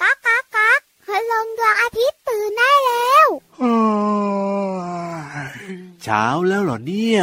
ก๊ากก๊ากก๊ากพลงดวงอาทิตย์ตื่นได้แล้วเช้าแล้วเหรอเนี่ย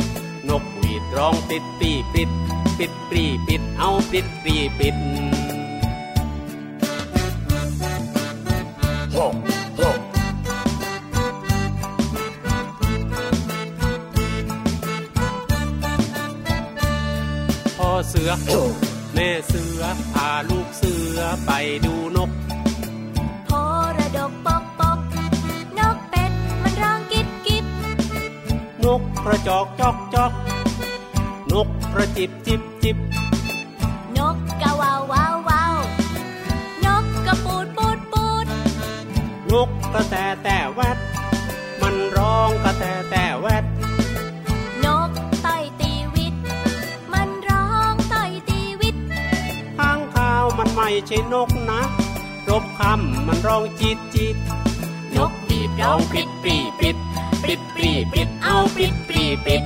ร้องปิดปีปิด ปิดปรีปิด เอาปิดปรีปิดโฮโฮพ่อเสือ แม่เสือ พาลูกเสือไปดูนกโพระดกปกปกนกเป็ดมันร้องกิบกิบนกกระจอกจอกจอก นกกระจิบจิบจิบนกกะวาววาววาวนกกระปูดปูดปูดนกกระแตแต่แวดมันร้องกระแตแต่แวดนกต่อยตีวิต มันร้องต่อยตีวิตข้างข้าวมันไม่ใช่นกนะรบคำมันร้องจีดจีดนกบีบร้องปิดปรีปิดปิดปรีปิดเอาปิดปรีปิด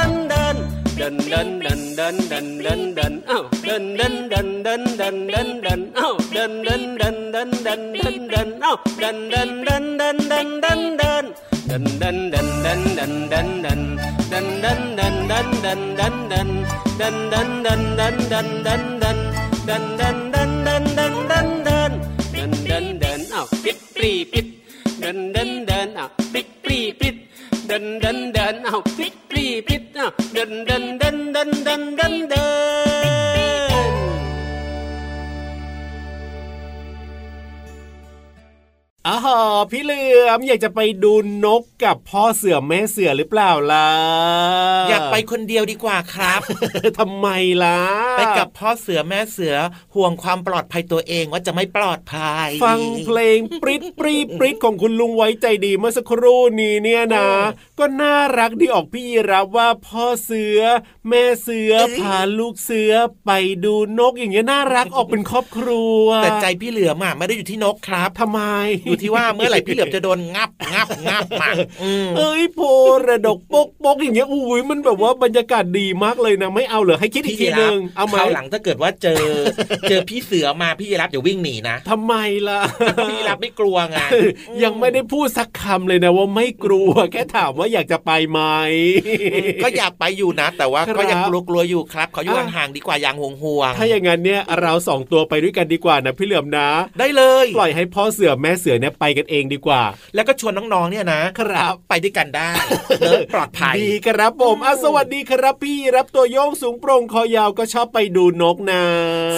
เดินเดินเดินดันดันดันดันดันดันดันเอ้าดันดันดันดันดันดันดันเอ้าดันดันดันดันดันดันดันเอ้าดันดันดันดันดันดัน ดินเดินเดินเอาปิดปรีปิดเดินเดินเดินเดินเดินเดิน อ๋อพี่เหลือมอยากจะไปดูนกกับพ่อเสือแม่เสือหรือเปล่าล่ะ อยากไปคนเดียวดีกว่าครับทำไมล่ะ ไปกับพ่อเสือแม่เสือห่วงความปลอดภัยตัวเองว่าจะไม่ปลอดภัย ฟังเพลงปริดปรีปริดของคุณลุงไว้ใจดีเมื่อสักครู่นี้เนี่ยนะ ก็น่ารักที่ออกพี่รับว่าพ่อเสือ แม่เสือพาลูกเสือไปดูนกอย่างเงี้ยน่ารักออกเป็นครอบครัว แต่ใจพี่เหลือมอะไม่ได้อยู่ที่นกครับทำไมอยู่ที่ว่าเมื่อไหร่พี่เหลือมจะโดนงับงับงับมาอืมเอ้ยโพระดกปกปกอย่างเงี้ยอุ้ยมันแบบว่าบรรยากาศดีมากเลยนะไม่เอาเหรอให้คิดอีกทีนึงเอาไหมคราวหลังถ้าเกิดว่าเจอ เจอพี่เสือมาพี่ยีรับอย่าวิ่งหนีนะทำไมล่ะพี่ยีรับไม่กลัวไงยังไม่ได้พูดสักคำเลยนะว่าไม่กลัวแค่ถามว่าอยากจะไปไหมก็อยากไปอยู่นะ แต่ว่าครับก็ยังกลัวๆอยู่ครับขออยู่อะห่างๆดีกว่าอย่างห่วงห่วงๆถ้าอย่างนั้นเนี่ยเราสองตัวไปด้วยกันดีกว่านะพี่เหลือมนะ ได้เลย ปล่อยให้พ่อเสือแม่เสือเนี่ยไปกันเองดีกว่า แล้วก็ชวนน้องๆเนี่ยนะครับไปด้วยกันได้เนอะปลอดภัยดีครับผมอะสวัสดีครับพี่รับตัวโยงสูงโปร่งคอยาวก็ชอบไปดูนกนะ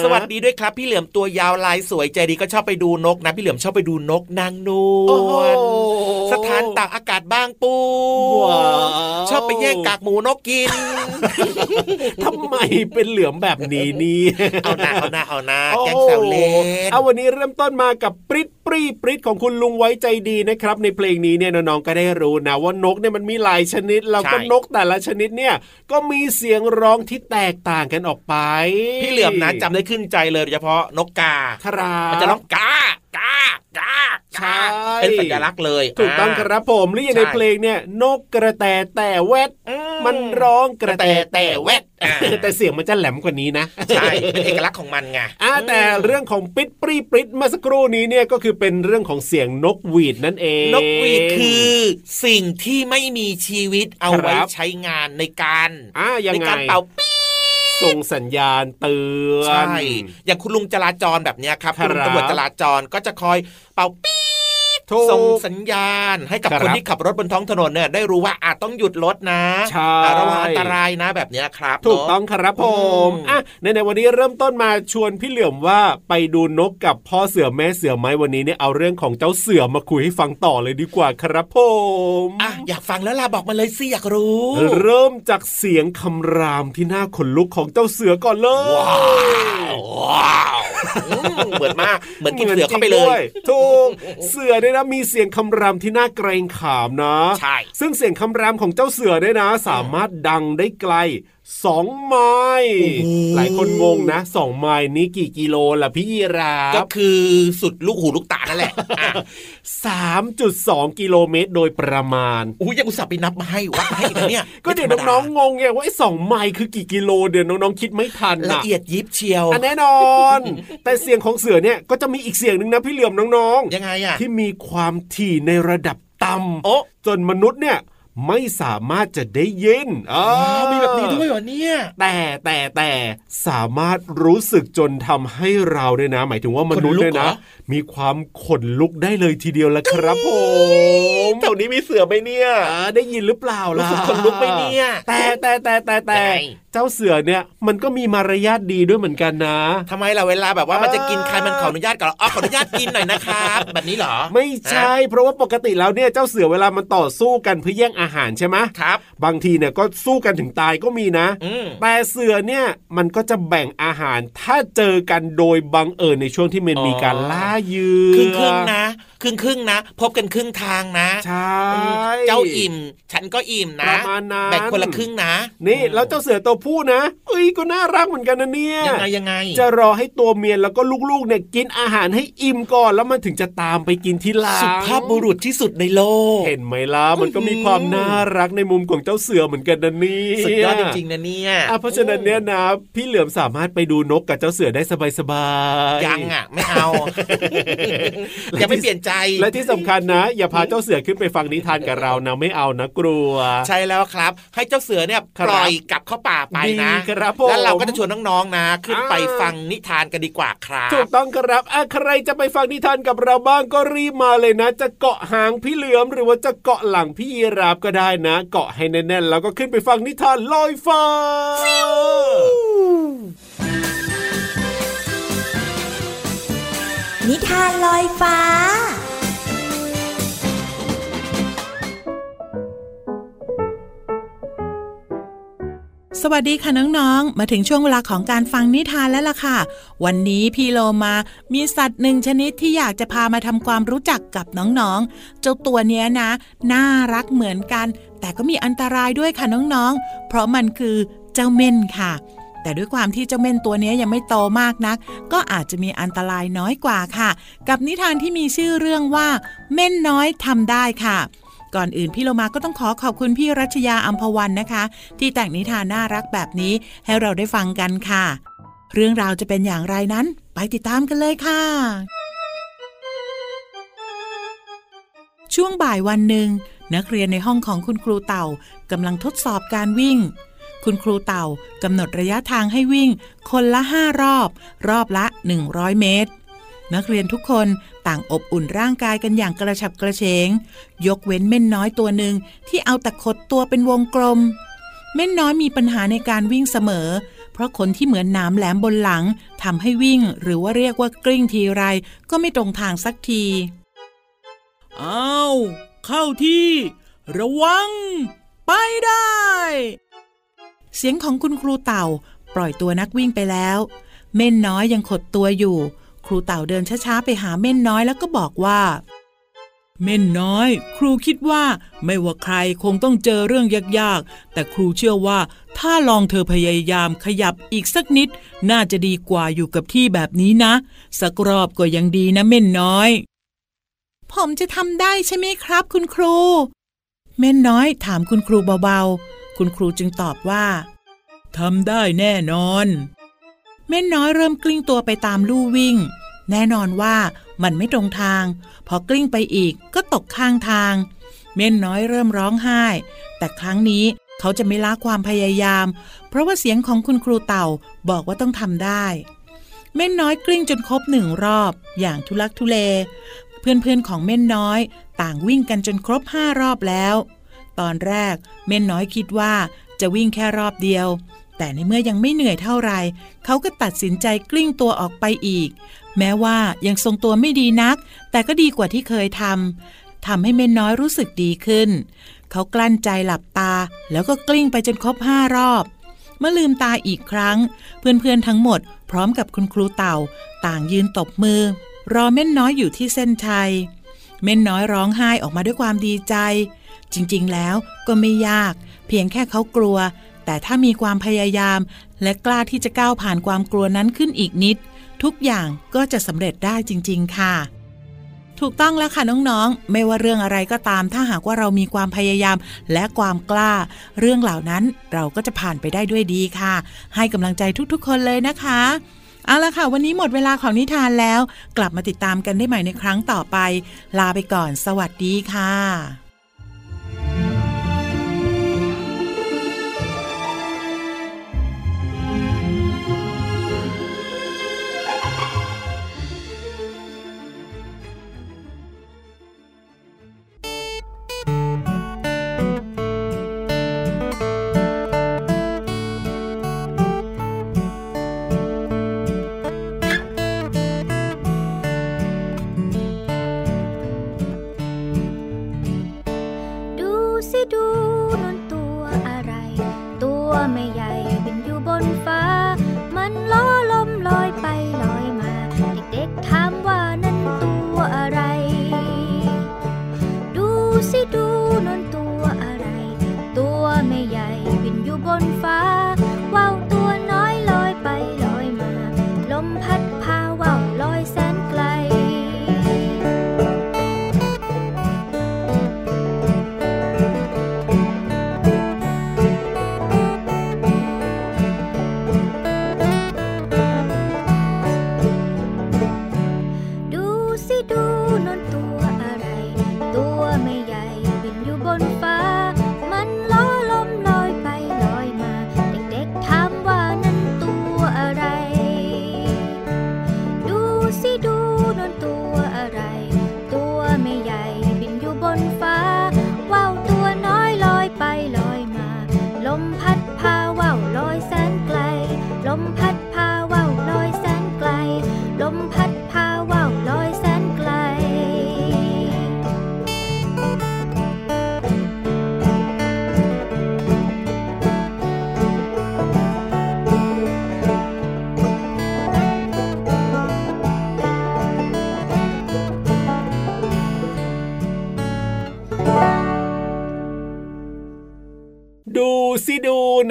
สวัสดีด้วยครับ พี่เหลือมตัวยาวลายสวยใจดีก็ชอบไปดูนกนะ พี่เหลือมชอบไปดูนกนางนโอ้วโหลสถานตากอากาศบางปูว้าวชอบไปแย่งกากหมูนกกินทำไมเป็นเหลือมแบบนี้นี่เอาหน้าเอาหน้าเอาหน้าแกล้งแซวเล่นเอาวันนี้เริ่มต้นมากับปริ๊ด ปรีปริ๊ดของคุณลุงไว้ใจดีนะครับ ในเพลงนี้เนี่ยน้องๆก็ได้รู้นะว่านกเนี่ยมันมีหลายชนิดแล้วก็นกแต่ละชนิดเนี่ยก็มีเสียงร้องที่แตกต่างกันออกไป พี่เหลือมนะจำได้ขึ้นใจเลยโดยเฉพาะนกกาครับมันจะร้องกากากา ใช่เป็นสัญลักษณ์เลยถูกต้องครับผมหรืออย่างในใช่เพลงเนี่ย นกกระแตแต่แวดอืมันร้องกระแตแต่แวดอ่าแต่เสียงมันจะแหลมกว่านี้นะใช่เป็นเอกลักษณ์ของมันไงอ่าแต่เรื่องของปิดปรีปริดเมื่อสักครู่นี้เนี่ยก็คือเป็นเรื่องของเสียงนกหวีดนั่นเอง นกหวีดคือสิ่งที่ไม่มีชีวิตเอาไว้ครับใช้งานในการอ่ายังในไงการเป่าปี๊ส่งสัญญาณเตือนใช่อย่างคุณลุงจราจรแบบเนี้ยครับครัคุบณลุงตำรวจจราจรก็จะคอยเป่าปี๊ดถูก ส่งสัญญาณให้กับครับคนที่ขับรถบนท้องถนนเนี่ยได้รู้ว่าอาจต้องหยุดรถนะใช่อ่าระวังอันตรายนะแบบเนี้ยครับ ถูกเนอะต้องครับผมอืมอะในในวันนี้เริ่มต้นมาชวนพี่เหลื่อมว่าไปดูนกกับพ่อเสือแม่เสือไหมวันนี้เนี่ยเอาเรื่องของเจ้าเสือมาคุยให้ฟังต่อเลยดีกว่าครับผมอะอยากฟังแล้วล่ะบอกมาเลยสิอยากรู้ เริ่มจากเสียงคำรามที่น่าขนลุกของเจ้าเสือก่อนเลยว้าวว้าวอืม เหมือนมากเหมือนกินเสือเข้าไปเลหมือนจริงด้วยยถูกเสือเนี่ยนะมีเสียงคำรามที่น่าเกรงขามนะ ใช่ ซึ่งเสียงคำรามของเจ้าเสือเนี่ยนะ สามารถดังได้ไกล สองไมล์หลายคนงงนะสองไมล์นี้กี่กิโลล่ะพี่ยีราก็ฟคือสุดลูกหูลูกตานั่นแหละอะสามจุดสองกิโลเมตรโดยประมาณอุ้ยยังอุตส่าห์ไปนับมาให้วัดมาให้อีกนะเนี่ย ก็เดี๋ยวน้องๆงงไงว่าไอ้สองไมล์คือกี่กิโลเดี๋ยวน้องๆคิดไม่ทันละนะเอียดยิบเชียวอันแน่นอน แต่เสียงของเสือเนี่ยก็จะมีอีกเสียงหนึ่งนะพี่เหลื่อมน้องยังไงอะๆที่มีความถี่ในระดับต่ำโอ้จนมนุษย์เนี่ย ไม่สามารถจะได้ยินอ๋ออ๋อมีแบบนี้ด้วยเหรอเนี่ย แต่แต่แต่สามารถรู้สึกจนทำให้เราเนี่ยนะ หมายถึงว่ามนุษย์เนี่ยนะขนลุกเหรอมีความขนลุกได้เลยทีเดียวละครับผมแถวนี้มีเสือไหมเนี่ยอ่าได้ยินหรือเปล่าล่ะรู้สึกขนลุกไหมเนี่ย แต่แต่แต่แต่แต่ยังไงเจ้าเสือเนี่ยมันก็มีมารยาทดีด้วยเหมือนกันนะทำไมล่ะเวลาแบบว่ามันจะกินใครอ่ามัมันขออนุญาตก่อนอ๋อขออนุญาตกินหน่อยนะครับแบบนี้เหรอ ไม่ใช่ เพราะว่าปกติแล้วเนี่ยเจ้าเสือเวลามันต่อสู้กันเพื่อแย่งอาหารใช่ไหมครับ บางทีเนี่ยก็สู้กันถึงตายก็มีนะอืมแต่เสือเนี่ยมันก็จะแบ่งอาหารถ้าเจอกันโดยบังเอิญในช่วงที่มันอ๋อมีการล่าเหยือครึ่งครึ่งๆนะครึ่งครึ่งๆนะ พบกันครึ่งทางนะใช่อืมเจ้าอิ่ม ฉันก็อิ่มปนะระมาณนั้นแบ่งคนละครึ่งนะ นี่แล้วเจ้าเสือตัวผู้นะเอ้ยก็น่ารักเหมือนกันนะเนี่ยยังไงยังไง จะรอให้ตัวเมียแล้วก็ลูกๆเนี่ยกินอาหารให้อิ่มก่อนแล้วมันถึงจะตามไปกินที่หลังสุภาพบุรุษที่สุดในโลก เห็นไหมล่ะมันก็มีความน่ารักในมุมของเจ้าเสือเหมือนกันนะนี่สุดยอดจริงๆนะเนี่ยอะเพราะฉะนั้นเนี่ยนะพี่เหลือมสามารถไปดูนกกับเจ้าเสือได้สบายๆยังอะไม่เอายังไม่เปลี่ยนใจ และที่สำคัญนะ อย่าพาเจ้าเสือขึ้นไปฟังนิทานกับเรานะไม่เอานะกลัว ใช่แล้วครับ ให้เจ้าเสือเนี่ยครับปล่อยกลับเข้าป่าไปนะดีครับผมแล้วเราก็จะชวนน้องๆนะ ขึ้นไปอ่าฟังนิทานกันดีกว่าครับถูกต้องครับอะใครจะไปฟังนิทานกับเราบ้างก็รีบมาเลยนะ จะเกาะหางพี่เหลือมหรือว่าจะเกาะหลังพี่ยีราฟก็ได้นะ เกาะให้แน่นๆแล้วก็ขึ้นไปฟังนิทานลอยฟ้า นิทานลอยฟ้า สวัสดีค่ะน้องๆ มาถึงช่วงเวลาของการฟังนิทานแล้วล่ะค่ะ วันนี้พี่โลมามีสัตว์หนึ่งชนิดที่อยากจะพามาทำความรู้จักกับน้องๆ เจ้าตัวเนี้ยนะ น่ารักเหมือนกัน แต่ก็มีอันตรายด้วยค่ะน้องๆ เพราะมันคือเจ้าเม่นค่ะ แต่ด้วยความที่เจ้าเม่นตัวนี้ยังไม่โตมากนัก ก็อาจจะมีอันตรายน้อยกว่าค่ะ กับนิทานที่มีชื่อเรื่องว่า เม่นน้อยทำได้ค่ะก่อนอื่นพี่โลมาก็ต้องขอขอบคุณพี่รัชยาอัมพวันนะคะ ที่แต่งนิทานน่ารักแบบนี้ให้เราได้ฟังกันค่ะ เรื่องราวจะเป็นอย่างไรนั้น ไปติดตามกันเลยค่ะ ช่วงบ่ายวันหนึ่งนักเรียนในห้องของคุณครูเต่ากำลังทดสอบการวิ่ง คุณครูเต่ากำหนดระยะทางให้วิ่ง คนละห้ารอบ รอบละ 100 เมตร นักเรียนทุกคนต่างอบอุ่นร่างกายกันอย่างกระฉับกระเฉง ยกเว้นเม่นน้อยตัวหนึ่งที่เอาต่ขดตัวเป็นวงกลม เม่นน้อยมีปัญหาในการวิ่งเสมอ เพราะขนที่เหมือนน้ำแหลมบนหลังทำให้วิ่ง หรือว่าเรียกว่ากลิ้งทีไรก็ไม่ตรงทางสักทีอ้าวเข้าที่ ระวัง ไปได้ เสียงของคุณครูเต่า ปล่อยตัวนักวิ่งไปแล้ว เม่นน้อยยังขดตัวอยู่ ครูเต่าเดินช้าๆไปหาเม่นน้อยแล้วก็บอกว่า เม่นน้อย ครูคิดว่าไม่ว่าใครคงต้องเจอเรื่องยากๆ แต่ครูเชื่อว่า ถ้าลองเธอพยายามขยับอีกสักนิด น่าจะดีกว่าอยู่กับที่แบบนี้นะ สักรอบก็ยังดีนะเม่นน้อย ผมจะทำได้ใช่ไหมครับ คุณครู เม่นน้อยถามคุณครูเบาๆ คุณครูจึงตอบว่าทำได้แน่นอน เม่นน้อยเริ่มกลิ้งตัวไปตามลู่วิ่ง แน่นอนว่ามันไม่ตรงทาง พอกลิ้งไปอีกก็ตกข้างทาง เม่นน้อยเริ่มร้องไห้ แต่ครั้งนี้เขาจะไม่ละความพยายาม เพราะว่าเสียงของคุณครูเต่าบอกว่าต้องทำได้ เม่นน้อยกลิ้งจนครบหนึ่งรอบ อย่างทุลักทุเล เพื่อนๆของเม่นน้อย ต่างวิ่งกันจนครบห้ารอบแล้ว ตอนแรกเม่นน้อยคิดว่าจะวิ่งแค่รอบเดียว แต่ในเมื่อยังไม่เหนื่อยเท่าไร เขาก็ตัดสินใจกลิ้งตัวออกไปอีก แม้ว่ายังทรงตัวไม่ดีนัก แต่ก็ดีกว่าที่เคยทำทำให้เม่นน้อยรู้สึกดีขึ้น เขากลั้นใจหลับตา แล้วก็กลิ้งไปจนครบห้ารอบ เมื่อลืมตาอีกครั้ง เพื่อนๆทั้งหมด พร้อมกับคุณครูเต่า ต่างยืนตบมือ รอเม่นน้อยอยู่ที่เส้นชัย เม่นน้อยร้องไห้ออกมาด้วยความดีใจ จริงๆ แล้วก็ไม่ยาก เพียงแค่เขากลัว แต่ถ้ามีความพยายาม และกล้าที่จะก้าวผ่านความกลัวนั้นขึ้นอีกนิด ทุกอย่างก็จะสำเร็จได้จริง ๆ ค่ะ ถูกต้องแล้วค่ะน้องๆ ไม่ว่าเรื่องอะไรก็ตาม ถ้าหากว่าเรามีความพยายามและความกล้า เรื่องเหล่านั้นเราก็จะผ่านไปได้ด้วยดีค่ะ ให้กำลังใจทุกๆ คนเลยนะคะเอาละค่ะ วันนี้หมดเวลาของนิทานแล้ว กลับมาติดตามกันได้ใหม่ในครั้งต่อไป ลาไปก่อน สวัสดีค่ะ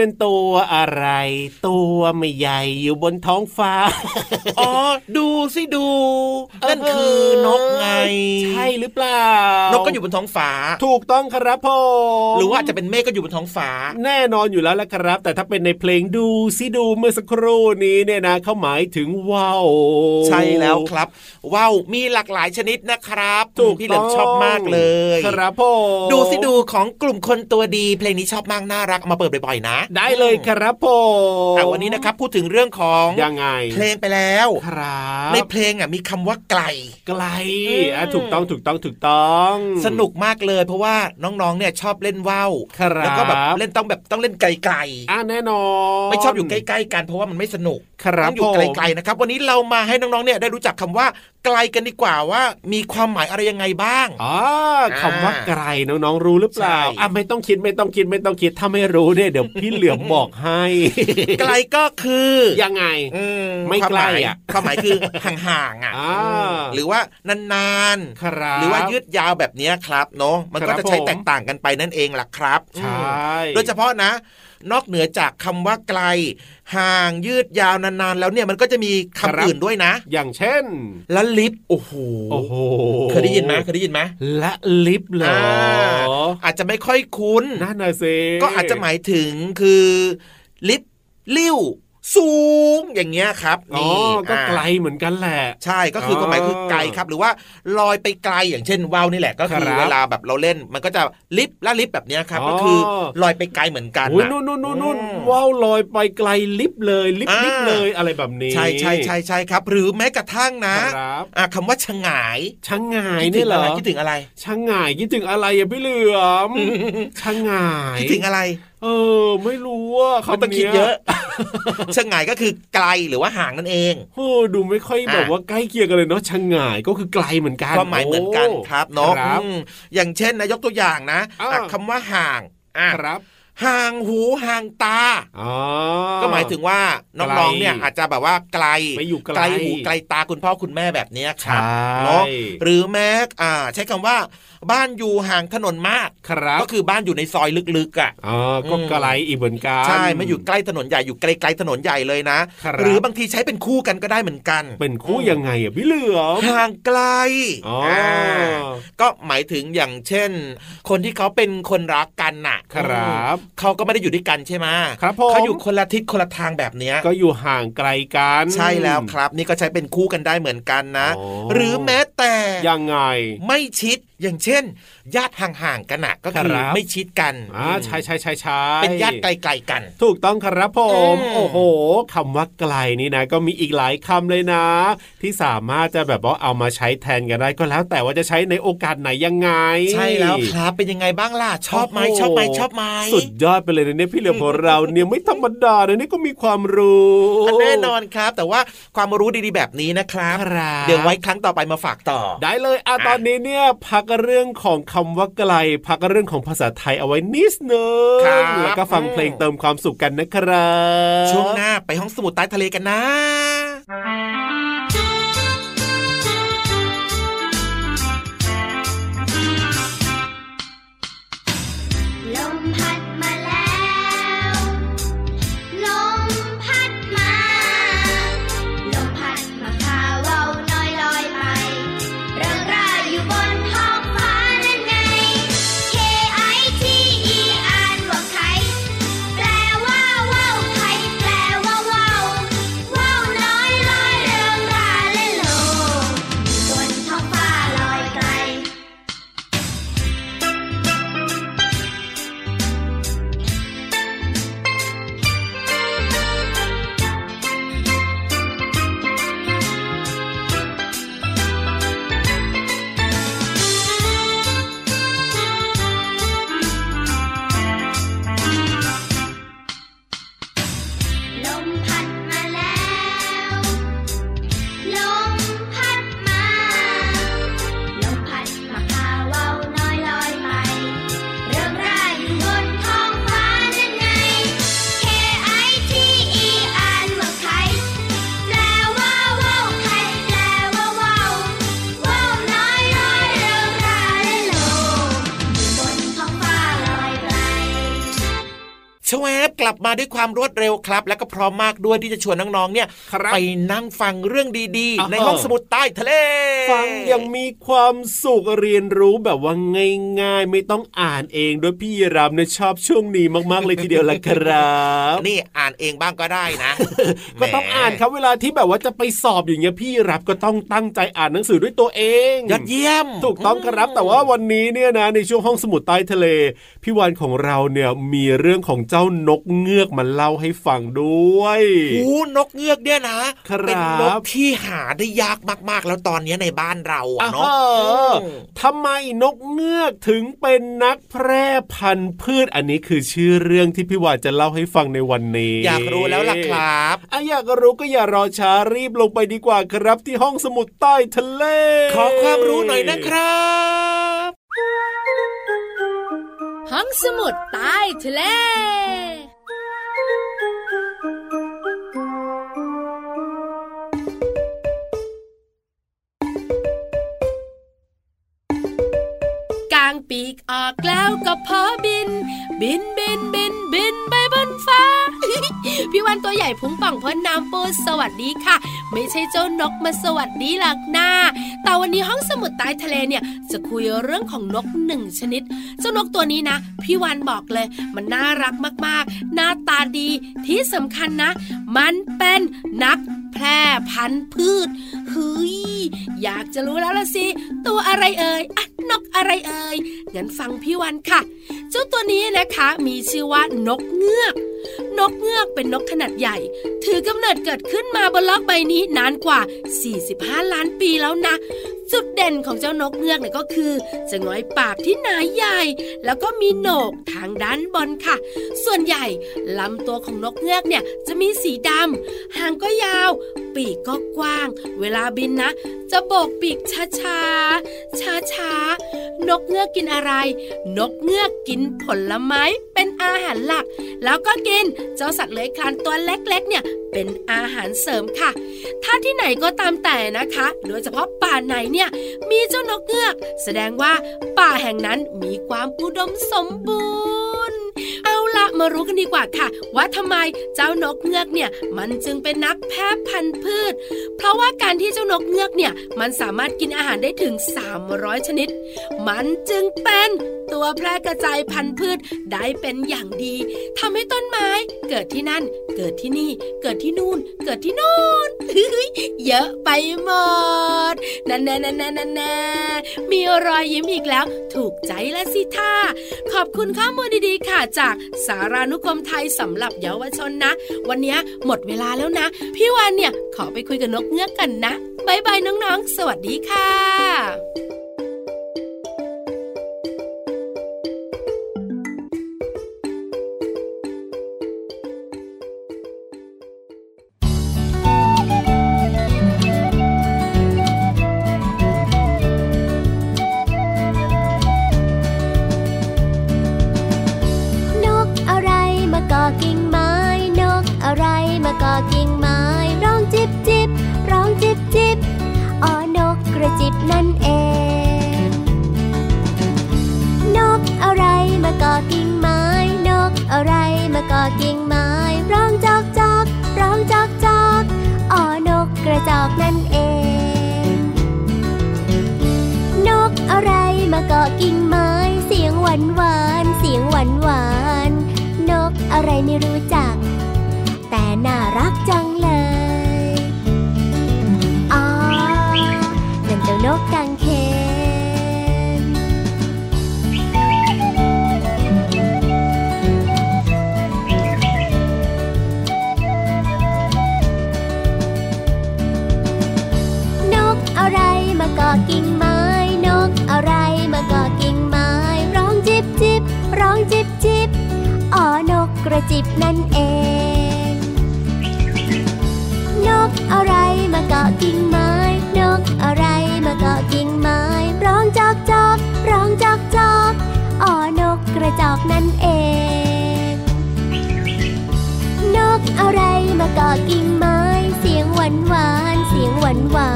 ดูนั่นตั วอะไร ตัวไม่ใหญ่อยู่บนท้องฟ้า อ๋อ ดูสิดู นั่นคือนกไง ใช่หรือเปล่า นกก็อยู่บนท้องฟ้า ถูกต้องครับพ่อหรือว่าจะเป็นเมฆก็อยู่บนท้องฟ้า แน่นอนอยู่แล้วละครับ แต่ถ้าเป็นในเพลงดูสิดูเมื่อสักครู่นี้เนี่ยนะเขาหมายถึงว่าวใช่แล้วครับว้าวมีหลากหลายชนิดนะครับถูกพี่เหลิมชอบมากเลย ครับพ่อดูสิดูของกลุ่มคนตัวดี เพลงนี้ชอบมากน่ารักเอามาเปิดบ่อยๆนะ ได้เลยครับพ่อแต่วันนี้นะครับพูดถึงเรื่องของยังไง เพลงไปแล้วครับในเพลงอะมีคำว่าไกล ไกลอืมอะถูกต้องถูกต้องถูกต้อง สนุกมากเลย เพราะว่าน้องๆเนี่ยชอบเล่นว่าวครับแล้วก็แบบเล่นต้องแบบต้องเล่นไกลอะแน่นอนๆไม่ชอบอยู่ใกล้ๆกันเพราะว่ามันไม่สนุก ครับต้องอยู่ผมไกลๆนะครับ วันนี้เรามาให้น้องๆเนี่ยได้รู้จักคำว่าไกลกันดีกว่าว่า มีความหมายอะไรยังไงบ้างอ๋อคำว่าไกลน้องๆรู้หรือเปล่าใช่อะไม่ต้องคิดไม่ต้องคิดไม่ต้องคิดถ้าไม่รู้เนี่ยเดี๋ยวพี่เหลือมบอกให้ ไกลก็คือยังไงอืมไม่ความหายใกล้อะความหมายคือห่างๆอะอ่าอืมหรือว่านานครับๆหรือว่ายืดยาวแบบเนี้ยครับเนาะมันก็ครับจะใช้ผมแตกต่างกันไปนั่นเองล่ะครับใช่อืมโดยเฉพาะนะ นอกเหนือจากคำว่าไกล ห่างยืดยาวนานๆ แล้วเนี่ยมันก็จะมีคำครับอื่นด้วยนะ อย่างเช่น ละลิฟโอ้โหโอ้โหเคยได้ยินไหมเคยได้ยินไหมและลิฟต์เหรออาอาจจะไม่ค่อยคุ้นนั่นน่ะสิก็อาจจะหมายถึงคือลิฟต์ลิ้ว สูงอย่างเงี้ยครับอ๋อนี่ก็อ่าไกลเหมือนกันแหละ ใช่ก็คือความหมายคือไกลครับ หรือว่าลอยไปไกลอย่างเช่นว่าวนี่แหละก็คือครับเวลาแบบเราเล่น มันก็จะลิฟต์และลิฟต์แบบเนี้ยครับอ๋อก็คือลอยไปไกลเหมือนกันโอ้ยน่ะนู่นนู่นนู่นนู่นอืมว้าวลอยไปไกลลิฟต์เลยลิฟต์อ่าลิฟต์เลยอะไรแบบนี้ใช่ใช่ใช่ใช่ครับ หรือแม้กระทั่งนะครับอะคำว่าชะงายช่างงายคิดถึนี่งเหรอะอไรคิดถึงอะไรช่างงายคิดถึงอะไรอะพี่เหลือมช่างงายคิดถึงอะไร เออ ไม่รู้ว่าไม่ต้องคำคิดเนี้ยเยอะชะงายก็คือไกลหรือว่าห่างนั่นเองโอ้ดูไม่ค่อยแบบอะว่าใกล้เคียงกันเลยเนาะช่างงายก็คือไกลเหมือนกันความหมายเหมือนกันโครับเนาะครับอืมอย่างเช่นนะยกตัวอย่างนะอ่าอะคำว่าห่างอะครับห่างหูห่างตาอ๋อก็หมายถึงว่าน้องๆ เนี่ยอาจจะแบบว่าไกลไปอยู่ไกลหูไกลตาคุณพ่อคุณแม่แบบเนี้ยคใช่รับเนาะหรือแม้อ่าใช้คำว่า บ้านอยู่ห่างถนนมากครับก็คือบ้านอยู่ในซอยลึกๆอะอ๋อก็อืมไกลอีกเหมือนกันใช่ไม่อยู่ใกล้ถนนใหญ่อยู่ไกลๆถนนใหญ่เลยนะครับหรือบางทีใช้เป็นคู่กันก็ได้เหมือนกัน เป็นคู่ยังไงอะพี่เหลือมห่างไกลอ๋ออ่าก็หมายถึงอย่างเช่น คนที่เขาเป็นคนรักกันน่ะ ครับเขาก็ไม่ได้อยู่ด้วยกันใช่ไหมครับผมเขาอยู่คนละทิศคนละทางแบบเนี้ยก็อยู่ห่างไกลกัน ใช่แล้วครับ นี่ก็ใช้เป็นคู่กันได้เหมือนกันนะอ๋อหรือแม้แต่ยังไงไม่ชิดอย่างเช่นญาติห่างๆกันนะก็คือครับไม่ชิดกันอ่าใช่ใช่ใช่ใช่เป็นญาติไกลๆกัน ถูกต้องครับผมอืมโอ้โหคำว่าไกลนี่นะ ก็มีอีกหลายคำเลยนะ ที่สามารถจะแบบว่าเอามาใช้แทนกันได้ก็แล้ว แต่ว่าจะใช้ในโอกาสไหนยังไง ใช่แล้วครับเป็นยังไงบ้างล่ะชอบไหมโอ้โหชอบไหมชอบไหมสุดยอดไปเลยนะเนี่ยพี่เหลือมของเราเนี่ยไม่ธรรมดานะเนี่ยก็มีความรู้อันแน่นอนครับ แต่ว่าความรู้ดีๆแบบนี้นะครับครับ เดี๋ยวไว้ครั้งต่อไปมาฝากต่อ ได้เลยอะตอนนี้เนี่ยพักเรื่องของคำว่าไกล พักเรื่องของภาษาไทยเอาไว้นิดนึงครับแล้วก็ฟังเพลงเติมความสุขกันนะครับ ช่วงหน้าไปห้องสมุดใต้ทะเลกันนะ ความรวดเร็วครับ แล้วก็พร้อมมากด้วยที่จะชวนน้องๆเนี่ยครับไปนั่งฟังเรื่องดีอ่าๆฮะในห้องสมุดใต้ทะเล ฟังยังมีความสุขเรียนรู้แบบว่าง่ายๆ ไม่ต้องอ่านเองโดยพี่ยีรามเนี่ยชอบช่วงนี้มากๆเลยทีเดียวละครับ นี่อ่านเองบ้างก็ได้นะ ก็ต้องอ่านครับเวลาที่แบบว่าจะไปสอบอย่างเงี้ยพี่รับก็ต้องตั้งใจอ่านหนังสือด้วยตัวเองยอดเยี่ยม ถูกต้องครับ แต่ว่าวันนี้เนี่ยนะในช่วงห้องสมุดใต้ทะเล พี่วานของเราเนี่ยมีเรื่องของเจ้านกเงือกมาเล่าให้ฟังด้วยโอ้นกเงือกเนี่ยนะครับเป็นนกที่หาได้ยากมากๆ แล้วตอนนี้ในบ้านเราอ่าอะเนาะฮะอืมทำไมนกเงือกถึงเป็นนักแพร่พันธุ์พืชอันนี้คือชื่อเรื่องที่พี่วานจะเล่าให้ฟังในวันนี้ อยากรู้แล้วล่ะครับอะอยากรู้ก็อย่ารอช้ารีบลงไปดีกว่าครับที่ห้องสมุดใต้ทะเล ขอความรู้หน่อยนะครับห้องสมุดใต้ทะเล ปีกออกแล้วก็พอบิน บินบินบินบินไปบนฟ้า พี่วันตัวใหญ่พุงป่องพ้นน้ำปูสวัสดีค่ะ ไม่ใช่เจ้านกมาสวัสดีหลักหน้า แต่วันนี้ห้องสมุดใต้ทะเลเนี่ย จะคุยเรื่องของนกหนึ่งชนิด เจ้านกตัวนี้นะ พี่วันบอกเลย มันน่ารักมากๆ หน้าตาดีที่สำคัญนะ มันเป็นนัก แพร่พันธุ์พืชเฮ้ยอยากจะรู้แล้วละสิ ตัวอะไรเอ่ยอะนกอะไรเอ่ยงั้นฟังพี่วันค่ะ เจ้าตัวนี้นะคะมีชื่อว่านกเงือก นกเงือกเป็นนกขนาดใหญ่ ถือกำเนิดเกิดขึ้นมาบนโลกใบนี้นานกว่า 45 ล้านปีแล้วนะ จุดเด่นของเจ้านกเงือกเนี่ยก็คือ จะง้อยปากที่หนาใหญ่ แล้วก็มีโหนกทางด้านบนค่ะ ส่วนใหญ่ลำตัวของนกเงือกเนี่ยจะมีสีดำหางก็ยาว ปีกก็กว้าง เวลาบินนะ จะโบกปีกช้าๆช้าๆนกเงือกกินอะไร นกเงือกกินผลไม้เป็นอาหารหลัก แล้วก็กินเจ้าสัตว์เลื้อยคลานตัวเล็กๆ เนี่ยเป็นอาหารเสริมค่ะ ถ้าที่ไหนก็ตามแต่นะคะ โดยเฉพาะป่าไหนเนี่ยมีเจ้านกเงือก แสดงว่าป่าแห่งนั้นมีความอุดมสมบูรณ์ มารู้กันดีกว่าค่ะ ว่าทำไมเจ้านกเงือกเนี่ยมันจึงเป็นนักแพร่พันธุ์พืช เพราะว่าการที่เจ้านกเงือกเนี่ยมันสามารถกินอาหารได้ถึง 300 ชนิด มันจึงเป็นตัวแพร่กระจายพันธุ์พืชได้เป็นอย่างดีทำให้ต้นไม้เกิดที่นั่น เกิดที่นี่ เกิดที่นู่น เกิดที่นู่นเยอะไปหมดนั่นแน่นั่นแน่นั่นแน่มีรอยยิ้มอีกแล้ว ถูกใจและสิท่าขอบคุณข้อมูลดีๆค่ะจากสารานุกรมไทยสำหรับเยาวชนนะ วันนี้หมดเวลาแล้วนะ พี่วานเนี่ยขอไปคุยกับนกเงือกกันนะบายบายน้องๆ สวัสดีค่ะ อะไรมาเกาะกิ่งไม้ เสียงหวานหวานเสียงหวานหวานนกอะไรไม่รู้จัก แต่น่ารักจังเลยอ๋อนั่นเจ้านกกังเขนนกอะไรมาเกาะกิ่งไม้ ระจิบนั่นเอง นกอะไรมาเกาะกิ่งไม้ นกอะไรมาเกาะกิ่งไม้ ร้องจอกจอกร้องจอกจอกอ๋อนกกระจอกนั่นเอง นกอะไรมาเกาะกิ่งไม้ เสียงหวานหวานเสียงหวานหวา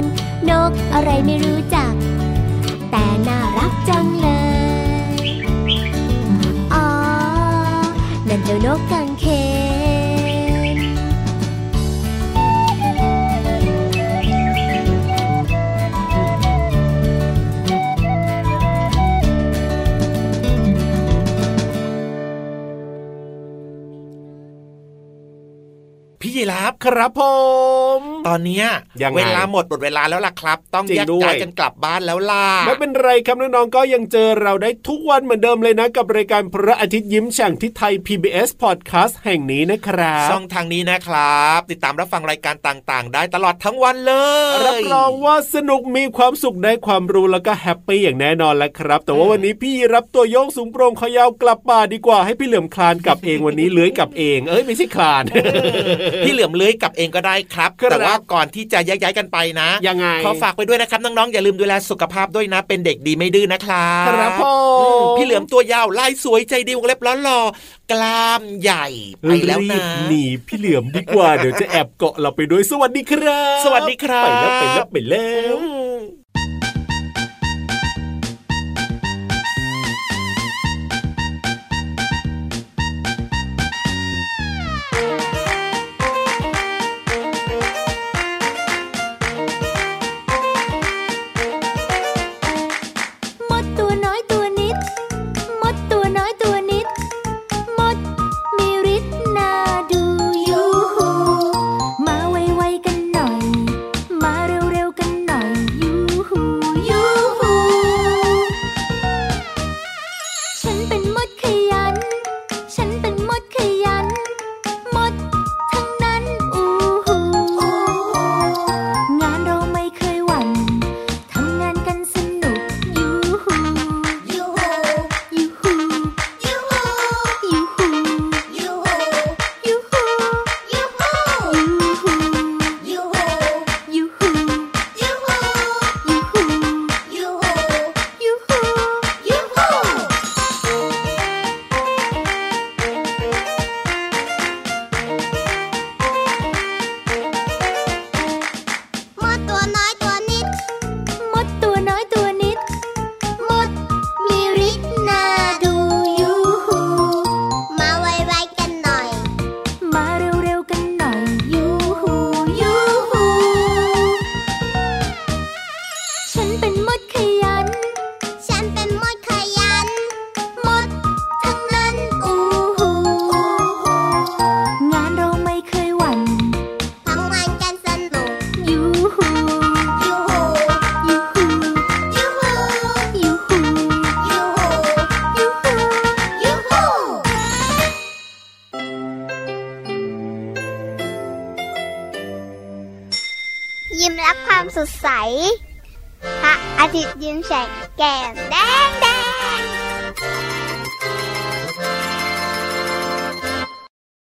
น นกอะไรไม่รู้จัก แต่น่ารักจังเลย のか ครับครับผม ตอนนี้เวลาหมดหมดเวลาแล้วล่ะครับ ต้องแยกย้ายกันกลับบ้านแล้วล่ะไม่เป็นไรครับน้องๆก็ยังเจอเราได้ทุกวันเหมือนเดิมเลยนะกับรายการพระอาทิตย์ยิ้มแฉ่งที่ไทย PBS Podcast แห่งนี้นะครับช่องทางนี้นะครับ ติดตามรับฟังรายการต่างๆ ได้ตลอดทั้งวันเลยรับรองว่าสนุกมีความสุขได้ความรู้แล้วก็แฮปปี้อย่างแน่นอนแล้วครับ แต่ว่าวันนี้พี่รับตัวโยงสูงโปร่งขยาวกลับป่าดีกว่าให้พี่เหลื่อมคลานกลับเองวันนี้เลื้อยกลับเอง เอ้ยไม่ใช่คลานพี่เหลือมเลื้อยกลับเองก็ได้ครับ แต่ว่าก่อนที่จะย้ายกันไปนะยังไงขอฝากไปด้วยนะครับน้องๆอย่าลืมดูแลสุขภาพด้วยนะ เป็นเด็กดีไม่ดื้อนะครับครับพ่อพี่เหลือมตัวยาวลายสวยใจดีวงเล็บล้อหล่อกล้ามใหญ่ไปแล้วนะหนีพี่เหลือมดีกว่าเดี๋ยวจะแอบเกาะเราไปด้วยสวัสดีครับ สวัสดีครับไปแล้วไปแล้วไปแล้ว